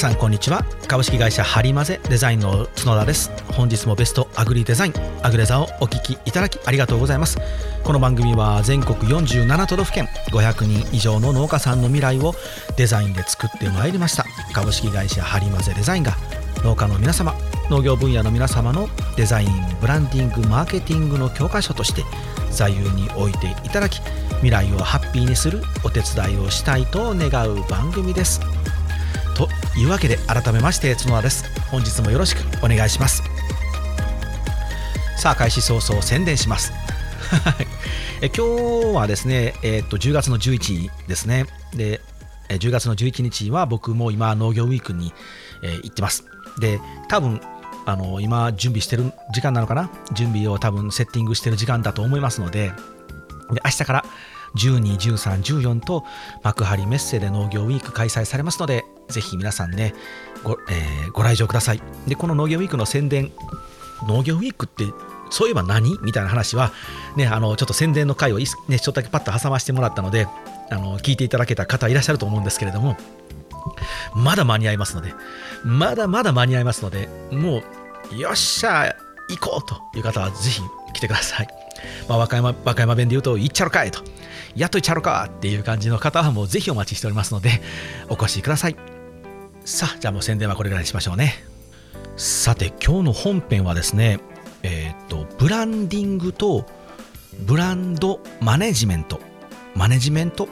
さんこんにちは。株式会社ハリマゼデザインの角田です。本日もベストアグリデザインアグレザをお聞きいただきありがとうございます。この番組は全国47都道府県500人以上の農家さんの未来をデザインで作ってまいりました。株式会社ハリマゼデザインが農家の皆様農業分野の皆様のデザインブランディングマーケティングの教科書として座右に置いていただき未来をハッピーにするお手伝いをしたいと願う番組です。というわけで改めまして角田です。本日もよろしくお願いします。さあ開始早々宣伝します。え今日はですね、えー、っと10月の11日ですね。で10月の11日は僕も今農業ウィークに、え、行ってます。で多分あの今準備してる時間なのかな？準備を多分セッティングしてる時間だと思いますのでで明日から12、13、14と幕張メッセで農業ウィーク開催されますので、ぜひ皆さんね、ご,、えー、ご来場ください。で、この農業ウィークの宣伝、農業ウィークってそういえば何？みたいな話は、ね、あのちょっと宣伝の回を、ね、ちょっとだけパッと挟ませてもらったので、あの聞いていただけた方いらっしゃると思うんですけれども、まだ間に合いますので、まだまだ間に合いますので、もう、よっしゃ、行こうという方はぜひ来てください。まあ、和歌山和歌山弁で言うと、行っちゃろかいとやっといちゃろかっていう感じの方はもうぜひお待ちしておりますので、お越しください。さあ、じゃあもう宣伝はこれぐらいにしましょうね。さて、今日の本編はですね、えっ、と、ブランディングとブランドマネジメント、マネジメント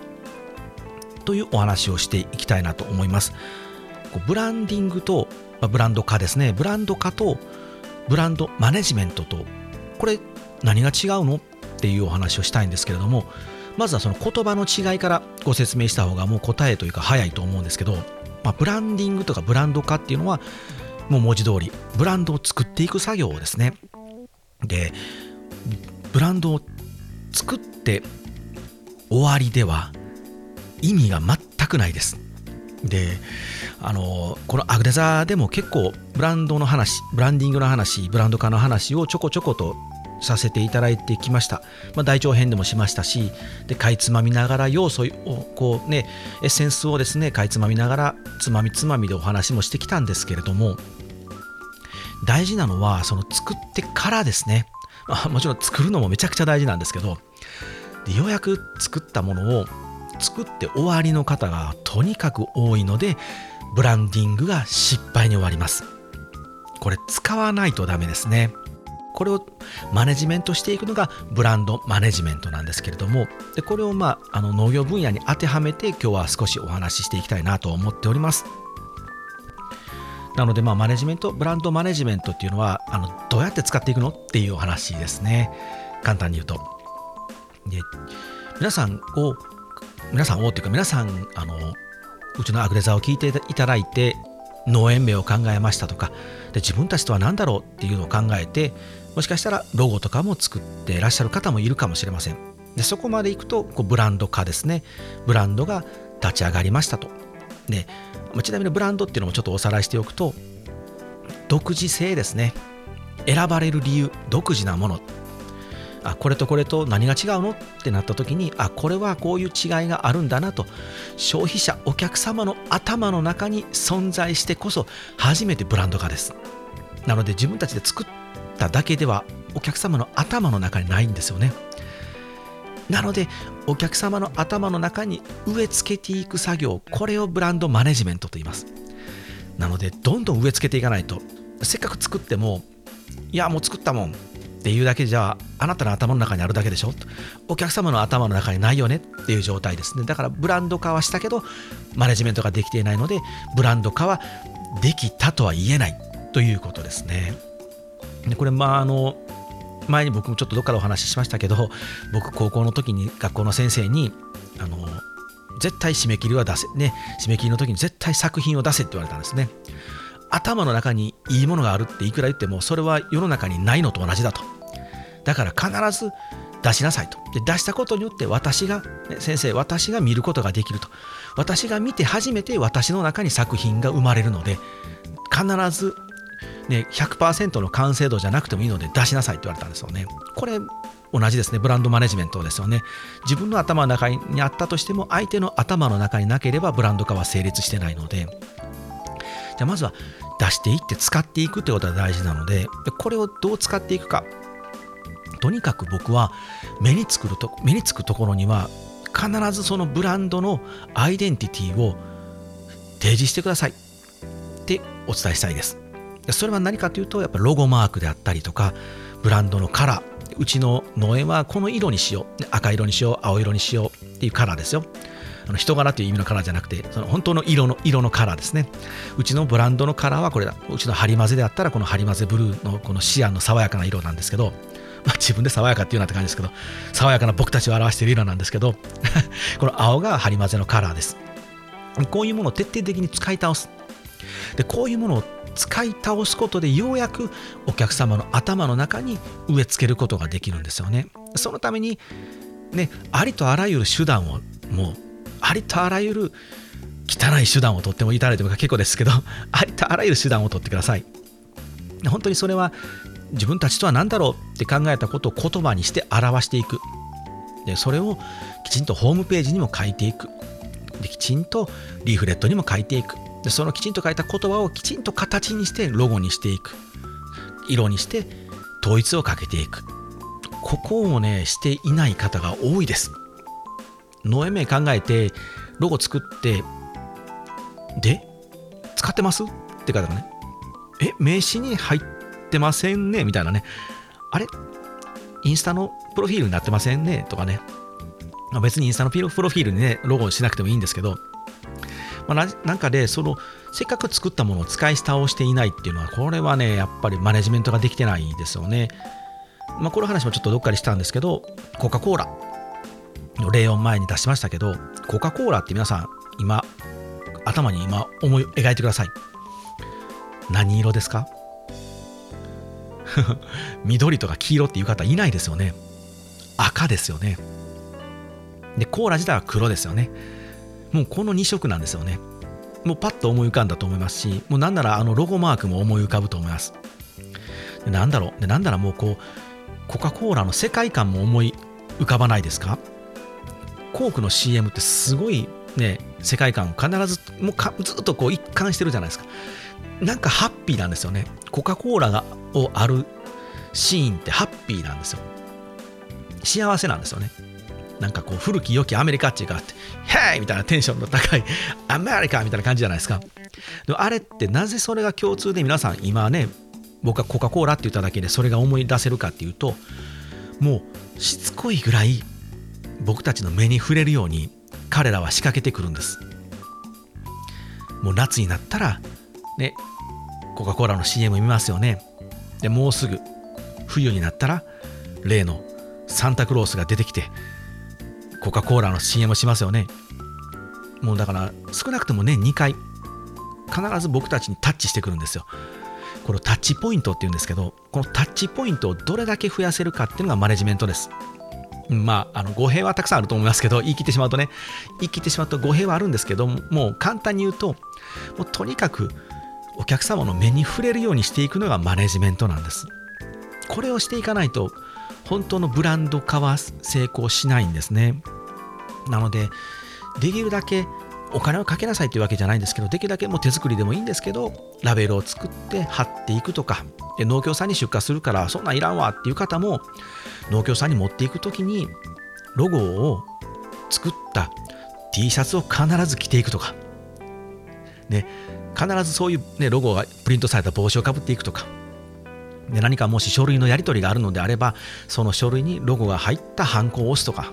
というお話をしていきたいなと思います。ブランディングと、まあ、ブランド化ですね、ブランド化とブランドマネジメントと、これ何が違うの？っていうお話をしたいんですけれども、まずはその言葉の違いからご説明した方がもう答えというか早いと思うんですけど、まあ、ブランディングとかブランド化っていうのはもう文字通りブランドを作っていく作業ですね。でブランドを作って終わりでは意味が全くないです。であのこのアグレザでも結構ブランドの話ブランディングの話ブランド化の話をちょこちょことさせていただいてきました、まあ、大長編でもしましたしでかいつまみながら要素をこうねエッセンスをですねかいつまみながらつまみつまみでお話もしてきたんですけれども大事なのはその作ってからですね。あもちろん作るのもめちゃくちゃ大事なんですけどでようやく作ったものを作って終わりの方がとにかく多いのでブランディングが失敗に終わります。これ使わないとダメですね。これをマネジメントしていくのがブランドマネジメントなんですけれどもでこれを、まあ、あの農業分野に当てはめて今日は少しお話ししていきたいなと思っております。なので、まあ、マネジメントブランドマネジメントっていうのはあのどうやって使っていくのっていうお話ですね。簡単に言うと。で皆さんを皆さんをっていうか皆さんあのうちのアグレザーを聞いていただいて農園名を考えましたとかで自分たちとは何だろうっていうのを考えてもしかしたらロゴとかも作っていらっしゃる方もいるかもしれません。でそこまでいくとこうブランド化ですね。ブランドが立ち上がりましたと。でちなみにブランドっていうのもちょっとおさらいしておくと独自性ですね。選ばれる理由独自なもの。あこれとこれと何が違うの？ってなった時にあこれはこういう違いがあるんだなと。消費者お客様の頭の中に存在してこそ初めてブランド化です。なので自分たちで作っただけではお客様の頭の中にないんですよね。なのでお客様の頭の中に植え付けていく作業これをブランドマネジメントと言います。なのでどんどん植え付けていかないとせっかく作ってもいやもう作ったもんっていうだけじゃあなたの頭の中にあるだけでしょ。お客様の頭の中にないよねっていう状態ですね。だからブランド化はしたけどマネジメントができていないのでブランド化はできたとは言えないということですね。でこれまああの前に僕もちょっとどっかでお話ししましたけど僕高校の時に学校の先生にあの絶対締め切りは出せね締め切りの時に絶対作品を出せって言われたんですね。頭の中にいいものがあるっていくら言ってもそれは世の中にないのと同じだと。だから必ず出しなさいと。で出したことによって私が、ね、先生私が見ることができると。私が見て初めて私の中に作品が生まれるので必ず、ね、100%の完成度じゃなくてもいいので出しなさいって言われたんですよね。これ同じですね。ブランドマネジメントですよね。自分の頭の中にあったとしても相手の頭の中になければブランド化は成立してないので。じゃあまずは出していって使っていくってことが大事なのでこれをどう使っていくか。とにかく僕は目につくると目につくところには必ずそのブランドのアイデンティティを提示してくださいってお伝えしたいです。それは何かというとやっぱロゴマークであったりとかブランドのカラー。うちの農園はこの色にしよう。赤色にしよう。青色にしようっていうカラーですよ。あの人柄という意味のカラーじゃなくてその本当の色の色のカラーですね。うちのブランドのカラーはこれだ。うちのハリマゼであったらこのハリマゼブルーのこのシアンの爽やかな色なんですけどまあ、自分で爽やかっていうなって感じですけど爽やかな僕たちを表している色なんですけど この青がハリマゼのカラーです。こういうものを徹底的に使い倒す。でこういうものを使い倒すことでようやくお客様の頭の中に植え付けることができるんですよね。そのためにねありとあらゆる手段をもうありとあらゆる汚い手段を取ってもいただいても結構ですけど ありとあらゆる手段を取ってください。本当にそれは自分たちとは何だろうって考えたことを言葉にして表していく。でそれをきちんとホームページにも書いていく。できちんとリーフレットにも書いていく。でそのきちんと書いた言葉をきちんと形にしてロゴにしていく。色にして統一をかけていく。ここをねしていない方が多いです。農園名考えてロゴ作ってで使ってます？って方がね。え名刺に入ってませんね？みたいなね。あれ？インスタのプロフィールになってませんね？とかね。別にインスタのプロフィールにねロゴしなくてもいいんですけど。まあ、なんかでそのせっかく作ったものを使い倒していないっていうのはこれはねやっぱりマネジメントができてないですよね。まあ、この話もちょっとどっかにしたんですけどコカ・コーラの例を前に出しましたけどコカ・コーラって皆さん今頭に今思い描いてください。何色ですか？緑とか黄色っていう方いないですよね。赤ですよね。で、コーラ自体は黒ですよね。もうこの2色なんですよね。もうパッと思い浮かんだと思いますし、もうなんならあのロゴマークも思い浮かぶと思います。でなんだろうでなんならもうこう、コカ・コーラの世界観も思い浮かばないですか？コークの CM ってすごいね、世界観を必ずもうずっとこう一貫してるじゃないですか。なんかハッピーなんですよね。コカ・コーラがをあるシーンってハッピーなんですよ。幸せなんですよね。なんかこう古き良きアメリカっていうかって「ヘイ!」みたいなテンションの高い「アメリカ!」みたいな感じじゃないですかでもあれってなぜそれが共通で皆さん今ね僕がコカ・コーラって言っただけでそれが思い出せるかっていうともうしつこいぐらい僕たちの目に触れるように彼らは仕掛けてくるんですもう夏になったらねコカ・コーラの CM 見ますよねでもうすぐ冬になったら例のサンタクロースが出てきてコカ・コーラの CM しますよね。もうだから少なくとも年2回必ず僕たちにタッチしてくるんですよ。このタッチポイントっていうんですけど、このタッチポイントをどれだけ増やせるかっていうのがマネジメントです。まあ、あの語弊はたくさんあると思いますけど、言い切ってしまうとね、言い切ってしまうと語弊はあるんですけども、う簡単に言うと、もうとにかくお客様の目に触れるようにしていくのがマネジメントなんです。これをしていかないと、本当のブランド化は成功しないんですね。なので、できるだけお金をかけなさいというわけじゃないんですけど、できるだけもう手作りでもいいんですけど、ラベルを作って貼っていくとか、農協さんに出荷するから、そんなんいらんわっていう方も、農協さんに持っていくときに、ロゴを作った T シャツを必ず着ていくとか、ね、必ずそういう、ね、ロゴがプリントされた帽子をかぶっていくとか、で何かもし書類のやり取りがあるのであればその書類にロゴが入ったハンコを押すとか。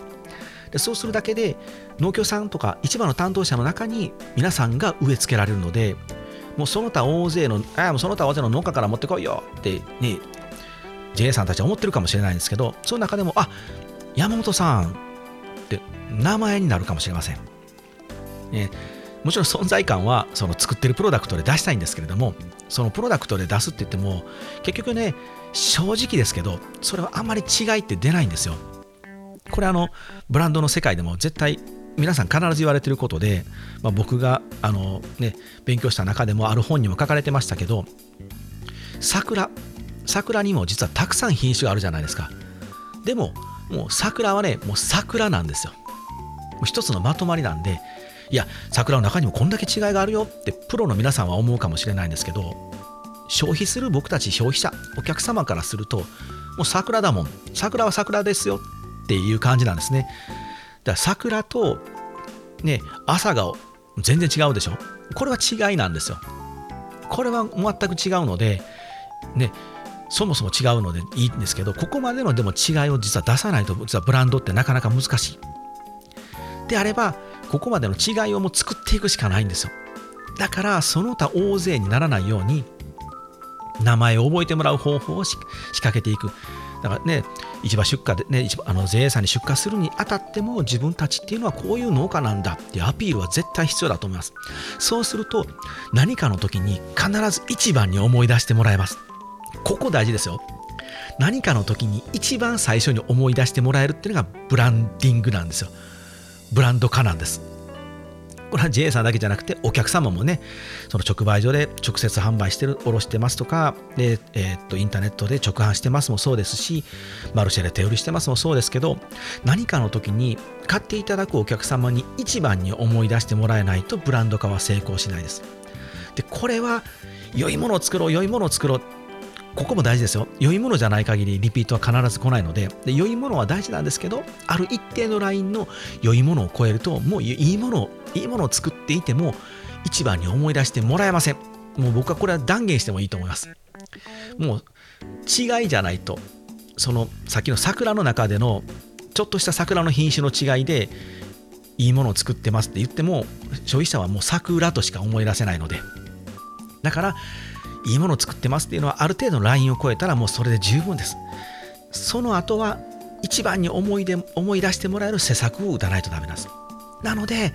でそうするだけで農協さんとか市場の担当者の中に皆さんが植え付けられるのでもうその他大勢のあもうその他大勢の農家から持ってこいよってね JA さんたちは思ってるかもしれないんですけどその中でもあ山本さんって名前になるかもしれません、ね、もちろん存在感はその作ってるプロダクトで出したいんですけれどもそのプロダクトで出すって言っても結局ね正直ですけどそれはあまり違いって出ないんですよ。これあのブランドの世界でも絶対皆さん必ず言われてることで、まあ、僕があの、ね、勉強した中でもある本にも書かれてましたけど桜桜にも実はたくさん品種があるじゃないですか。でももう桜はねもう桜なんですよ。一つのまとまりなんでいや桜の中にもこんだけ違いがあるよってプロの皆さんは思うかもしれないんですけど消費する僕たち消費者お客様からするともう桜だもん。桜は桜ですよっていう感じなんですね。だから桜とね朝が全然違うでしょ？これは違いなんですよ。これは全く違うのでねそもそも違うのでいいんですけどここまでのでも違いを実は出さないと実はブランドってなかなか難しい。であればここまでの違いをもう作っていくしかないんですよ。だからその他大勢にならないように名前を覚えてもらう方法を仕掛けていく。だからね市場出荷でねあの JA さんに出荷するにあたっても自分たちっていうのはこういう農家なんだっていうアピールは絶対必要だと思います。そうすると何かの時に必ず一番に思い出してもらえます。ここ大事ですよ。何かの時に一番最初に思い出してもらえるっていうのがブランディングなんですよ。ブランド化なんです。これは JA さんだけじゃなくてお客様もねその直売所で直接販売してる卸してますとかで、えー、っとインターネットで直販してますもそうですしマルシェで手売りしてますもそうですけど何かの時に買っていただくお客様に一番に思い出してもらえないとブランド化は成功しないです。でこれは良いものを作ろう良いものを作ろうここも大事ですよ。良いものじゃない限りリピートは必ず来ないのでで、良いものは大事なんですけど、ある一定のラインの良いものを超えると、もういいものを、いいものを作っていても、一番に思い出してもらえません。もう僕はこれは断言してもいいと思います。もう違いじゃないと、そのさっきの桜の中でのちょっとした桜の品種の違いで、いいものを作ってますって言っても、消費者はもう桜としか思い出せないので、だから、いいものを作ってますっていうのはある程度のラインを超えたらもうそれで十分です。その後は一番に思い出思い出してもらえる施策を打たないとダメなんです。なので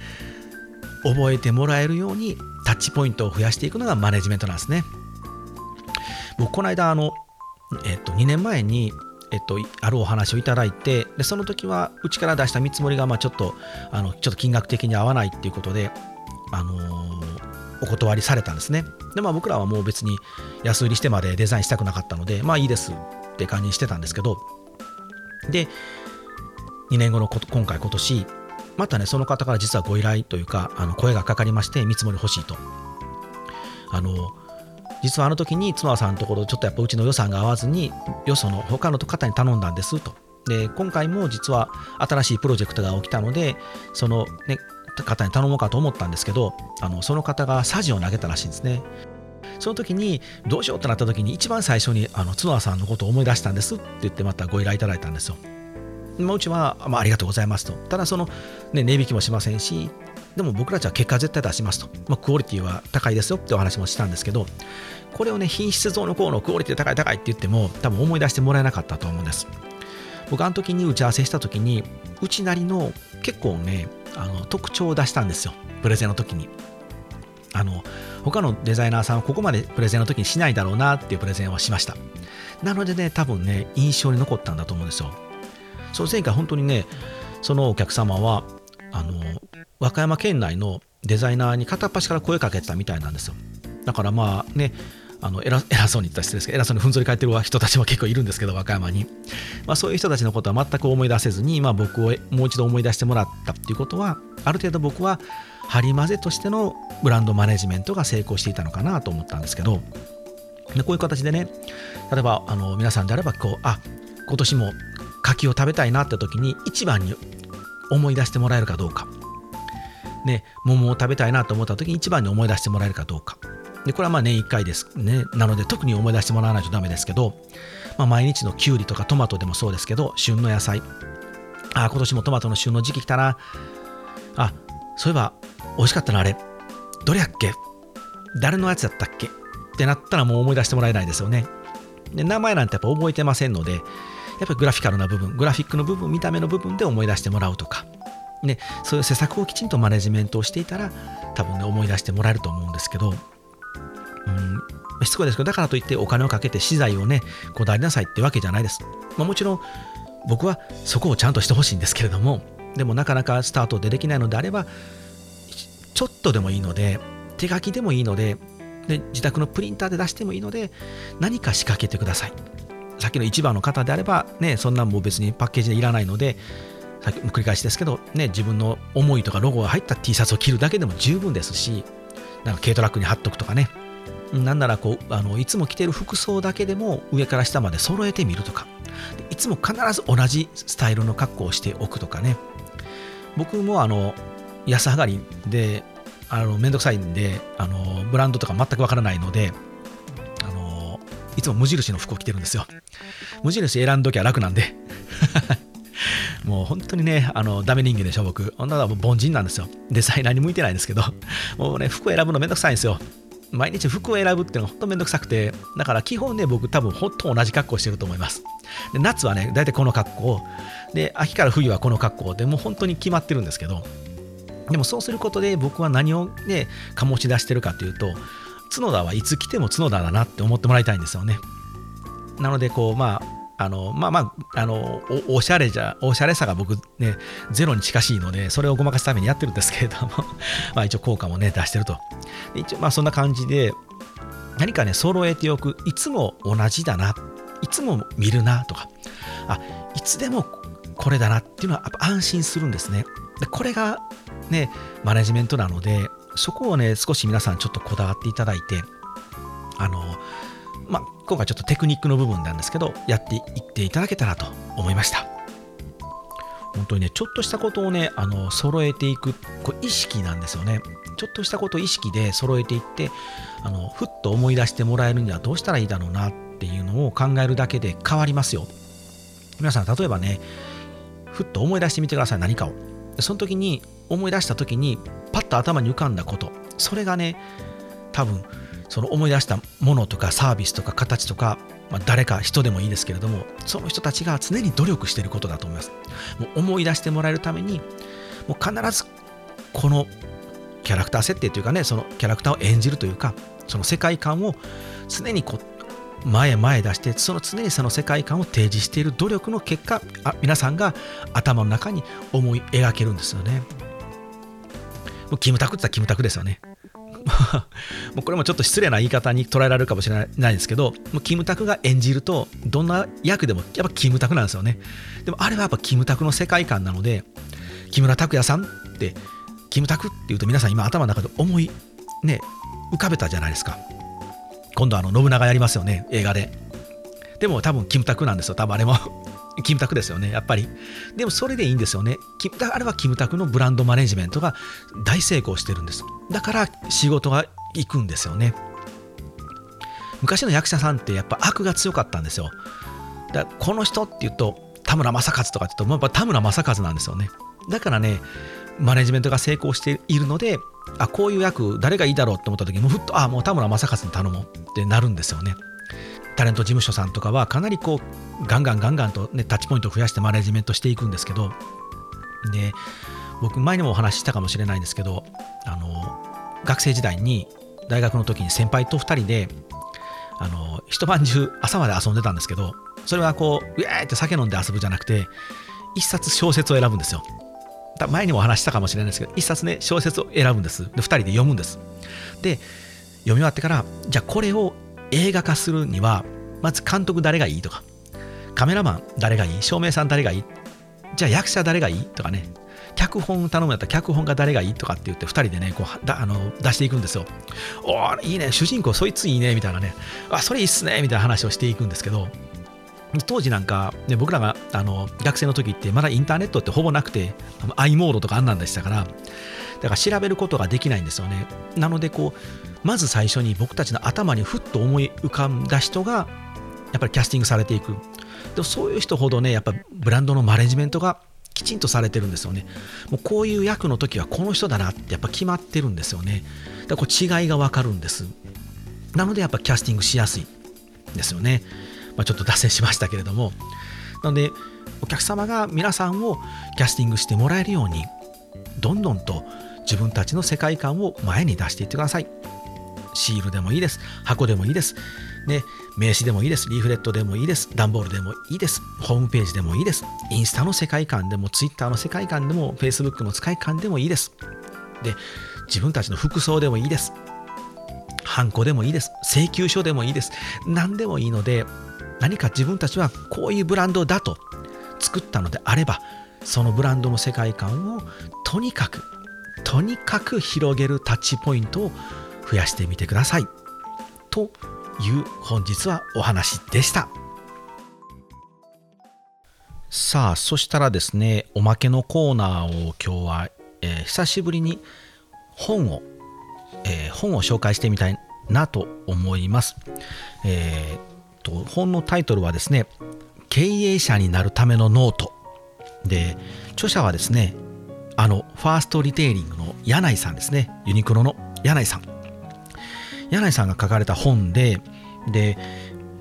覚えてもらえるようにタッチポイントを増やしていくのがマネジメントなんですね。僕この間あの、えっと、2年前にえっと、あるお話をいただいてでその時はうちから出した見積もりがまあちょっとあのちょっと金額的に合わないっていうことで、あのーお断りされたんですね。で、まあ僕らはもう別に安売りしてまでデザインしたくなかったので、まあいいですって感じにしてたんですけど、で、2年後の今回、今年、またね、その方から実はご依頼というか、あの声がかかりまして、見積もり欲しいと。あの、実はあの時に妻さんのところ、ちょっとやっぱうちの予算が合わずに、よその他の方に頼んだんですと。で、今回も実は新しいプロジェクトが起きたので、そのね、方に頼もうかと思ったんですけどあのその方がサジを投げたらしいんですね。その時にどうしようってなった時に一番最初にあの角さんのことを思い出したんですって言ってまたご依頼いただいたんですよ。まあ、うちは、まあ、ありがとうございますと。ただその、ね、値引きもしませんしでも僕たちは結果絶対出しますと、まあ、クオリティは高いですよってお話もしたんですけどこれをね品質像の項のクオリティ高い高いって言っても多分思い出してもらえなかったと思うんです。僕あの時に打ち合わせした時にうちなりの結構ねあの特徴を出したんですよ。プレゼンの時に。あの他のデザイナーさんはここまでプレゼンの時にしないだろうなっていうプレゼンをしました。なのでね多分ね印象に残ったんだと思うんですよ。その前回本当にねそのお客様はあの和歌山県内のデザイナーに片っ端から声かけてたみたいなんですよ。だからまあねあの偉偉そうに言ったら失礼ですけど偉そうにふんぞり返ってる人たちも結構いるんですけど和歌山に、まあ、そういう人たちのことは全く思い出せずに、まあ、僕をもう一度思い出してもらったっていうことはある程度僕はハリマゼとしてのブランドマネジメントが成功していたのかなと思ったんですけどでこういう形でね例えばあの皆さんであればこうあ今年も柿を食べたいなって時に一番に思い出してもらえるかどうか。ね桃を食べたいなと思った時に一番に思い出してもらえるかどうか。でこれはまあ年1回ですね。なので特に思い出してもらわないとダメですけど、まあ、毎日のきゅうりとかトマトでもそうですけど、旬の野菜。ああ、今年もトマトの旬の時期来たな。あ、そういえば美味しかったな、あれ。どれやっけ？誰のやつだったっけ？ってなったらもう思い出してもらえないですよね。で名前なんてやっぱ覚えてませんので、やっぱりグラフィカルな部分、グラフィックの部分、見た目の部分で思い出してもらうとか、ね、そういう施策をきちんとマネジメントをしていたら、多分ね、思い出してもらえると思うんですけど、うん、しつこいですけど、だからといってお金をかけて資材をね、こだわりなさいってわけじゃないです。まあ、もちろん、僕はそこをちゃんとしてほしいんですけれども、でもなかなかスタートでできないのであれば、ちょっとでもいいので、手書きでもいいので、で自宅のプリンターで出してもいいので、何か仕掛けてください。さっきの市場の方であれば、ね、そんなんも別にパッケージでいらないので、さっき繰り返しですけど、ね、自分の思いとかロゴが入った T シャツを着るだけでも十分ですしなんか軽トラックに貼っとくとかねなんならこうあのいつも着てる服装だけでも上から下まで揃えてみるとかいつも必ず同じスタイルの格好をしておくとかね僕もあの安上がりであのめんどくさいんであのブランドとか全くわからないのであのいつも無印の服を着てるんですよ無印選んどきゃ楽なんで もう本当にね、あのダメ人間でしょ、僕。女はもう凡人なんですよ。デザイナーに向いてないんですけど、もうね、服を選ぶのめんどくさいんですよ。毎日服を選ぶっていうのが本当めんどくさくて、だから基本ね、僕多分本当同じ格好してると思います。で夏はね、大体この格好、で、秋から冬はこの格好でもう本当に決まってるんですけど、でもそうすることで僕は何をね、醸し出してるかというと、角田はいつ来ても角田だなって思ってもらいたいんですよね。なので、こう、まあ、あのまあまああのおおしゃれじゃおしゃれさが僕ねゼロに近しいのでそれをごまかすためにやってるんですけれども まあ一応効果もね出してると。一応まあそんな感じで何かね揃えておく。いつも同じだな。いつも見るなとか。あいつでもこれだなっていうのはやっぱ安心するんですね。でこれがねマネジメントなのでそこをね少し皆さんちょっとこだわっていただいてあのまあ、今回ちょっとテクニックの部分なんですけどやっていっていただけたらと思いました。本当にねちょっとしたことをねあの揃えていくこれ意識なんですよね。ちょっとしたことを意識で揃えていってあのふっと思い出してもらえるにはどうしたらいいだろうなっていうのを考えるだけで変わりますよ。皆さん例えばねふっと思い出してみてください何かを。その時に思い出した時にパッと頭に浮かんだこと。それがね多分その思い出したものとかサービスとか形とか、まあ、誰か人でもいいですけれどもその人たちが常に努力していることだと思います。もう思い出してもらえるためにもう必ずこのキャラクター設定というかねそのキャラクターを演じるというかその世界観を常にこう前へ前へ出してその常にその世界観を提示している努力の結果あ皆さんが頭の中に思い描けるんですよね。もうキムタクって言ったらキムタクですよね。もうこれもちょっと失礼な言い方に捉えられるかもしれないですけど、もうキムタクが演じると、どんな役でもやっぱキムタクなんですよね。でもあれはやっぱキムタクの世界観なので、木村拓哉さんって、キムタクって言うと皆さん今頭の中で思い、ね、浮かべたじゃないですか。今度あの信長やりますよね、映画で。でも多分キムタクなんですよ、多分あれも。キムタクですよね、やっぱり。でもそれでいいんですよね。あれはキムタクのブランドマネジメントが大成功してるんです。だから仕事が行くんですよね。昔の役者さんってやっぱ悪が強かったんですよ。だこの人って言うと田村正和とかって言うと、やっぱ田村正和なんですよね。だからね、マネジメントが成功しているので、あこういう役誰がいいだろうって思った時にもうふっとあもう田村正和に頼もうってなるんですよね。タレント事務所さんとかはかなりこうガンガンガンガンと、ね、タッチポイントを増やしてマネジメントしていくんですけどで僕前にもお話ししたかもしれないんですけどあの学生時代に大学の時に先輩と2人であの一晩中朝まで遊んでたんですけどそれはこうウェーって酒飲んで遊ぶじゃなくて一冊小説を選ぶんですよ。前にもお話したかもしれないですけど一冊ね小説を選ぶんです。で2人で読むんです。で読み終わってからじゃあこれを映画化するにはまず監督誰がいいとかカメラマン誰がいい照明さん誰がいいじゃあ役者誰がいいとかね脚本頼むやったら脚本が誰がいいとかって言って2人でねこうだあの出していくんですよ。おおいいね主人公そいついいねみたいなねあそれいいっすねみたいな話をしていくんですけど当時なんか、ね、僕らがあの学生の時ってまだインターネットってほぼなくて i モードとかあんなんでしたからだから調べることができないんですよね。なのでこうまず最初に僕たちの頭にふっと思い浮かんだ人がやっぱりキャスティングされていく。でそういう人ほどねやっぱブランドのマネジメントがきちんとされてるんですよね。もうこういう役の時はこの人だなってやっぱ決まってるんですよね。だからこう違いがわかるんです。なのでやっぱキャスティングしやすいですよね、まあ、ちょっと脱線しましたけれども。なのでお客様が皆さんをキャスティングしてもらえるようにどんどんと自分たちの世界観を前に出していってください。シールでもいいです。箱でもいいです。ね、名刺でもいいです。リーフレットでもいいです。段ボールでもいいです。ホームページでもいいです。インスタの世界観でも、ツイッターの世界観でも、フェイスブックの世界観でもいいです。で、自分たちの服装でもいいです。ハンコでもいいです。請求書でもいいです。何でもいいので、何か自分たちはこういうブランドだと作ったのであれば、そのブランドの世界観をとにかくとにかく広げるタッチポイントを増やしてみてください。という本日はお話でした。さあそしたらですねおまけのコーナーを今日は、えー、久しぶりに本を、えー、本を紹介してみたいなと思います、えーと、本のタイトルはですね経営者になるためのノート。で著者はですねあのファーストリテイリングの柳井さんですね。ユニクロの柳井さん。柳井さんが書かれた本でで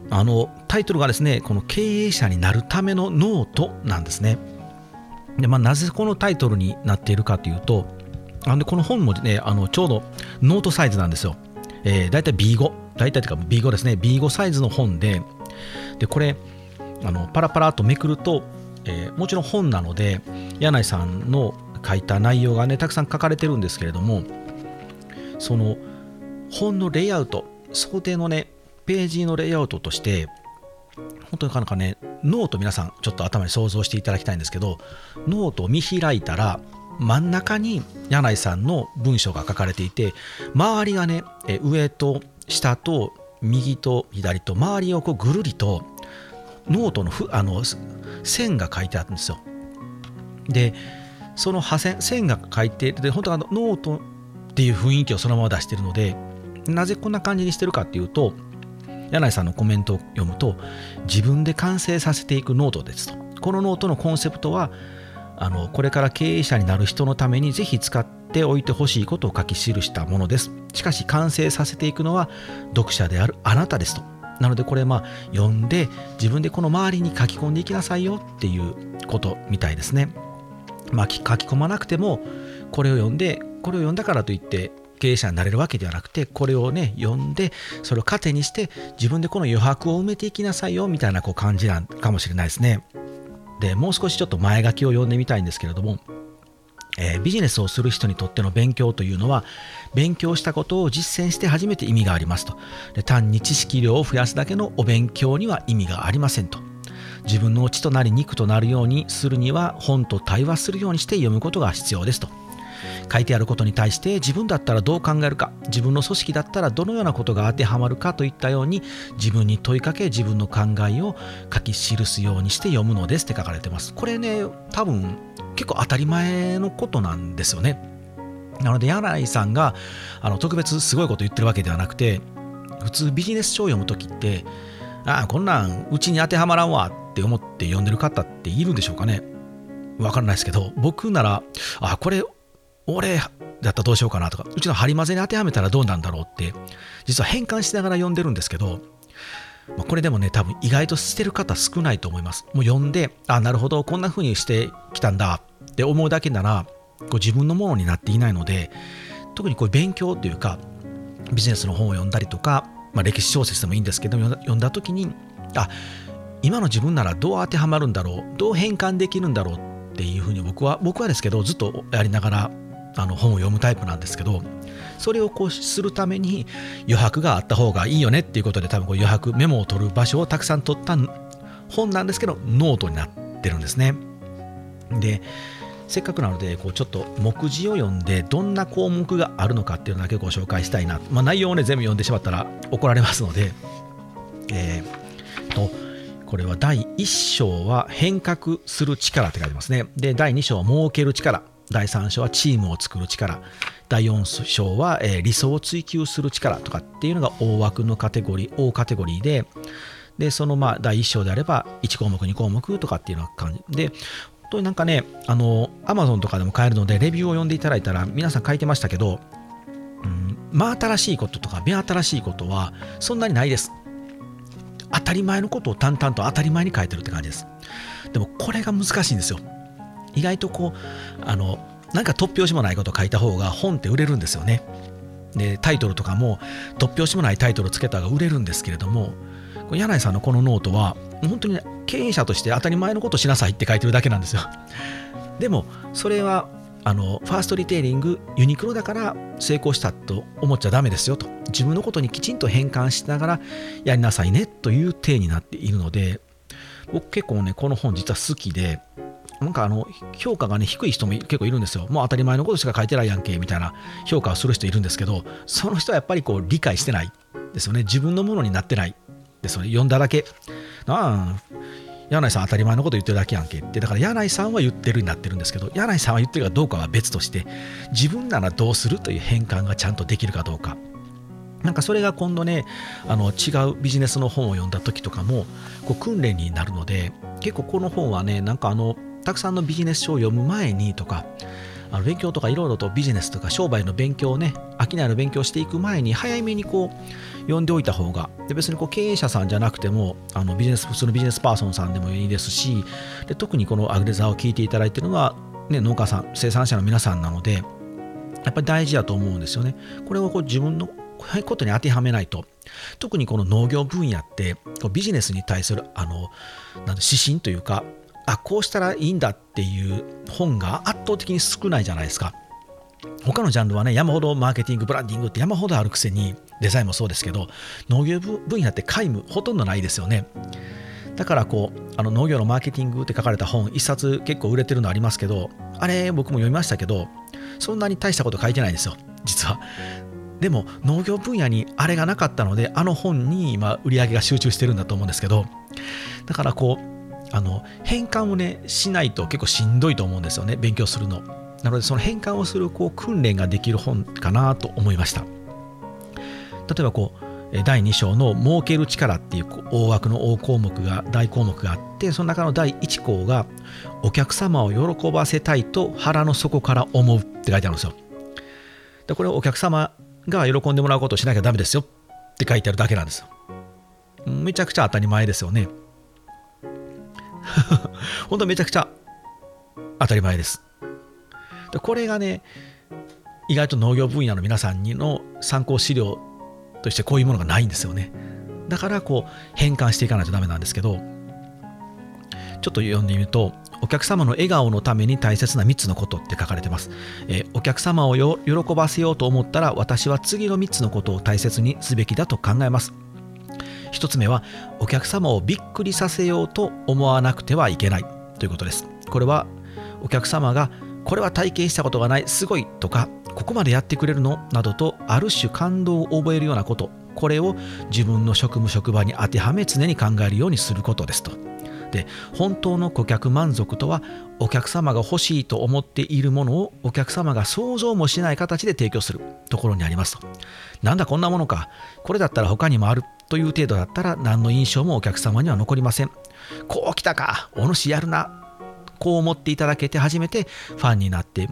あのタイトルがですねこの経営者になるためのノートなんですね。で、まあ、なぜこのタイトルになっているかというとあのこの本もねあのちょうどノートサイズなんですよ、えー、大体 B5 大体というか B5 ですね。B5 サイズの本ででこれあのパラパラとめくると、えー、もちろん本なので柳井さんの書いた内容がねたくさん書かれてるんですけれどもその本のレイアウト想定のねページのレイアウトとして本当になかなかねノート皆さんちょっと頭に想像していただきたいんですけどノートを見開いたら真ん中に柳井さんの文章が書かれていて周りがね上と下と右と左と周りをこうぐるりとノートのふあの線が書いてあるんですよ。でその破線線が書いていて本当はノートっていう雰囲気をそのまま出しているのでなぜこんな感じにしてるかっていうと柳井さんのコメントを読むと自分で完成させていくノートですと。このノートのコンセプトはあのこれから経営者になる人のためにぜひ使っておいてほしいことを書き記したものです。しかし完成させていくのは読者であるあなたですと。なのでこれまあ読んで自分でこの周りに書き込んでいきなさいよっていうことみたいですね。まあ、書き込まなくてもこれを読んでこれを読んだからといって経営者になれるわけではなくてこれをね読んでそれを糧にして自分でこの余白を埋めていきなさいよみたいなこう感じなんかもしれないですね。でもう少しちょっと前書きを読んでみたいんですけれども、えー、ビジネスをする人にとっての勉強というのは勉強したことを実践して初めて意味がありますと。で単に知識量を増やすだけのお勉強には意味がありませんと。自分の血となり肉となるようにするには本と対話するようにして読むことが必要ですと。書いてあることに対して自分だったらどう考えるか自分の組織だったらどのようなことが当てはまるかといったように自分に問いかけ自分の考えを書き記すようにして読むのですって書かれてます。これね多分結構当たり前のことなんですよね。なので柳井さんがあの特別すごいこと言ってるわけではなくて普通ビジネス書を読む時ってああこんなんうちに当てはまらんわって思って読んでる方っているんでしょうかね。わからないですけど僕ならあこれ俺だったらどうしようかなとかうちの張り混ぜに当てはめたらどうなんだろうって実は変換しながら読んでるんですけどまこれでもね多分意外としてる方少ないと思います。もう読んであなるほどこんな風にしてきたんだって思うだけならこう自分のものになっていないので特にこう勉強というかビジネスの本を読んだりとか、まあ、歴史小説でもいいんですけど読んだ時にあ今の自分ならどう当てはまるんだろうどう変換できるんだろうっていうふうに僕は僕はですけどずっとやりながらあの本を読むタイプなんですけどそれをこうするために余白があった方がいいよねっていうことで多分こう余白メモを取る場所をたくさん取った本なんですけどノートになってるんですね。でせっかくなのでこうちょっと目次を読んでどんな項目があるのかっていうのだけご紹介したいな、まあ、内容をね全部読んでしまったら怒られますので、えー、とこれは第1章は変革する力って書いてますね。で第2章は儲ける力。第3章はチームを作る力。第4章は、えー、理想を追求する力とかっていうのが大枠のカテゴリー大カテゴリーで。でそのまあ第1章であれば1項目2項目とかっていうような感じで本当になんかねあの Amazon とかでも買えるのでレビューを読んでいただいたら皆さん書いてましたけど、うん、真新しいこととか目新しいことはそんなにないです。当たり前のことを淡々と当たり前に書いてるって感じです。でもこれが難しいんですよ。意外とこうあのなんか突拍子もないこと書いた方が本って売れるんですよね。でタイトルとかも突拍子もないタイトルつけた方が売れるんですけれども柳井さんのこのノートは本当に経営者として当たり前のことしなさいって書いてるだけなんですよ。でもそれはあのファーストリテイリングユニクロだから成功したと思っちゃダメですよと。自分のことにきちんと変換しながらやりなさいねという体になっているので僕結構ねこの本実は好きでなんかあの評価がね低い人も結構いるんですよ。もう当たり前のことしか書いてないやんけみたいな評価をする人いるんですけど、その人はやっぱりこう理解してないですよね。自分のものになってないですよね。読んだだけ。ああ、柳井さん当たり前のこと言ってるだけやんけって、だから柳井さんは言ってるになってるんですけど、柳井さんは言ってるかどうかは別として、自分ならどうするという変換がちゃんとできるかどうか。なんかそれが今度ねあの違うビジネスの本を読んだ時とかもこう訓練になるので結構この本はねなんかあのたくさんのビジネス書を読む前にとかあの勉強とかいろいろとビジネスとか商売の勉強をね商いの勉強していく前に早めにこう読んでおいた方がで別にこう経営者さんじゃなくてもあのビジネス普通のビジネスパーソンさんでもいいですしで特にこのアグレザーを聞いていただいているのは、ね、農家さん生産者の皆さんなのでやっぱり大事だと思うんですよね。これをこう自分のことに当てはめないと特にこの農業分野ってビジネスに対するあのなん指針というかあこうしたらいいんだっていう本が圧倒的に少ないじゃないですか。他のジャンルはね、山ほどマーケティング、ブランディングって山ほどあるくせに、デザインもそうですけど、農業分野って皆無、ほとんどないですよね。だからこう、あの農業のマーケティングって書かれた本、一冊結構売れてるのありますけど、あれ僕も読みましたけど、そんなに大したこと書いてないんですよ、実は。でも農業分野にあれがなかったので、あの本に今売り上げが集中してるんだと思うんですけど、だからこう、あの変換をねしないと結構しんどいと思うんですよね。勉強するの。なのでその変換をするこう訓練ができる本かなと思いました。例えばこう第2章の「儲ける力」っていう大枠の大項目が大項目があってその中の第1項が「お客様を喜ばせたいと腹の底から思う」って書いてあるんですよ。でこれお客様が喜んでもらうことをしなきゃダメですよって書いてあるだけなんですよ。めちゃくちゃ当たり前ですよね。本当めちゃくちゃ当たり前です。でこれがね、意外と農業分野の皆さんにの参考資料としてこういうものがないんですよね。だからこう変換していかないとダメなんですけど、ちょっと読んでみると、お客様の笑顔のために大切な3つのことって書かれてます。えー、お客様を喜ばせようと思ったら私は次の3つのことを大切にすべきだと考えます。1つ目はお客様をびっくりさせようと思わなくてはいけない。ということです。これはお客様がこれは体験したことがないすごいとかここまでやってくれるのなどとある種感動を覚えるようなこと。これを自分の職務職場に当てはめ常に考えるようにすることですと。で本当の顧客満足とはお客様が欲しいと思っているものをお客様が想像もしない形で提供するところにありますと。なんだこんなものか。これだったら他にもある。という程度だったら何の印象もお客様には残りません。こう来たか。お主やるな。こう思っていただけて初めてファンになって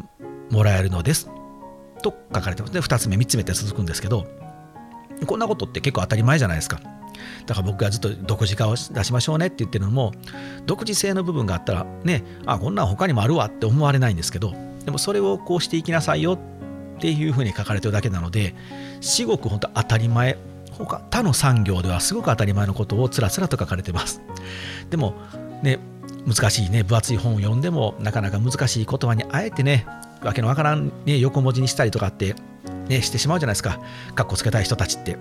もらえるのです。と書かれてますで2つ目3つ目って続くんですけど。こんなことって結構当たり前じゃないですか。だから僕がずっと独自化を出しましょうねって言ってるのも独自性の部分があったらねあこんなん他にもあるわって思われないんですけど。でもそれをこうしていきなさいよっていうふうに書かれてるだけなので至極本当当たり前他他の産業ではすごく当たり前のことをつらつらと書かれてます。でもね難しいね。分厚い本を読んでもなかなか難しい言葉にあえてねわけのわからん、ね、横文字にしたりとかって、ね、してしまうじゃないですか。かっこつけたい人たちって。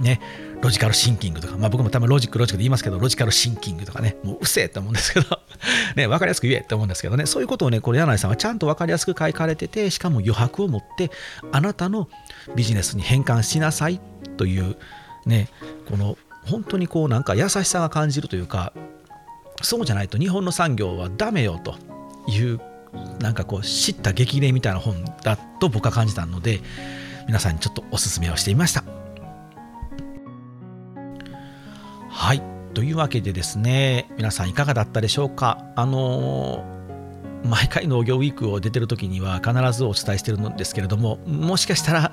ね。ロジカルシンキングとか、まあ、僕も多分ロジックロジックで言いますけどロジカルシンキングとかね。もううせえって思うんですけど。ね分かりやすく言えって思うんですけどね。そういうことをねこれ柳井さんはちゃんと分かりやすく書かれててしかも余白を持ってあなたのビジネスに変換しなさいっというねこの本当にこうなんか優しさが感じるというかそうじゃないと日本の産業はダメよというなんかこう知った激励みたいな本だと僕は感じたので皆さんにちょっとおすすめをしてみました。はい。というわけでですね皆さんいかがだったでしょうか？あのー、毎回農業ウィークを出てる時には必ずお伝えしてるんですけれどももしかしたら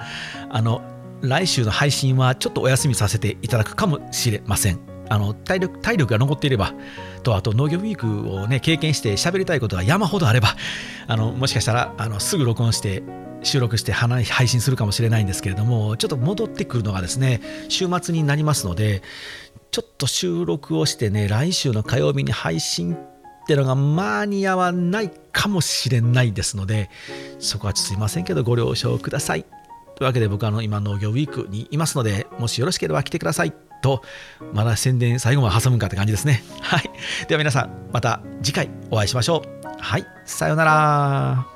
あの来週の配信はちょっとお休みさせていただくかもしれません。あの体力体力が残っていればとあと農業ウィークをね経験して喋りたいことが山ほどあればあのもしかしたらあのすぐ録音して収録して配信するかもしれないんですけれどもちょっと戻ってくるのがですね週末になりますのでちょっと収録をしてね来週の火曜日に配信ってのが間に合わないかもしれないですのでそこはすいませんけどご了承ください。というわけで僕はあの今農業ウィークにいますので、もしよろしければ来てください。とまだ宣伝最後まで挟むかって感じですね。はい。では皆さんまた次回お会いしましょう。はい。さようなら。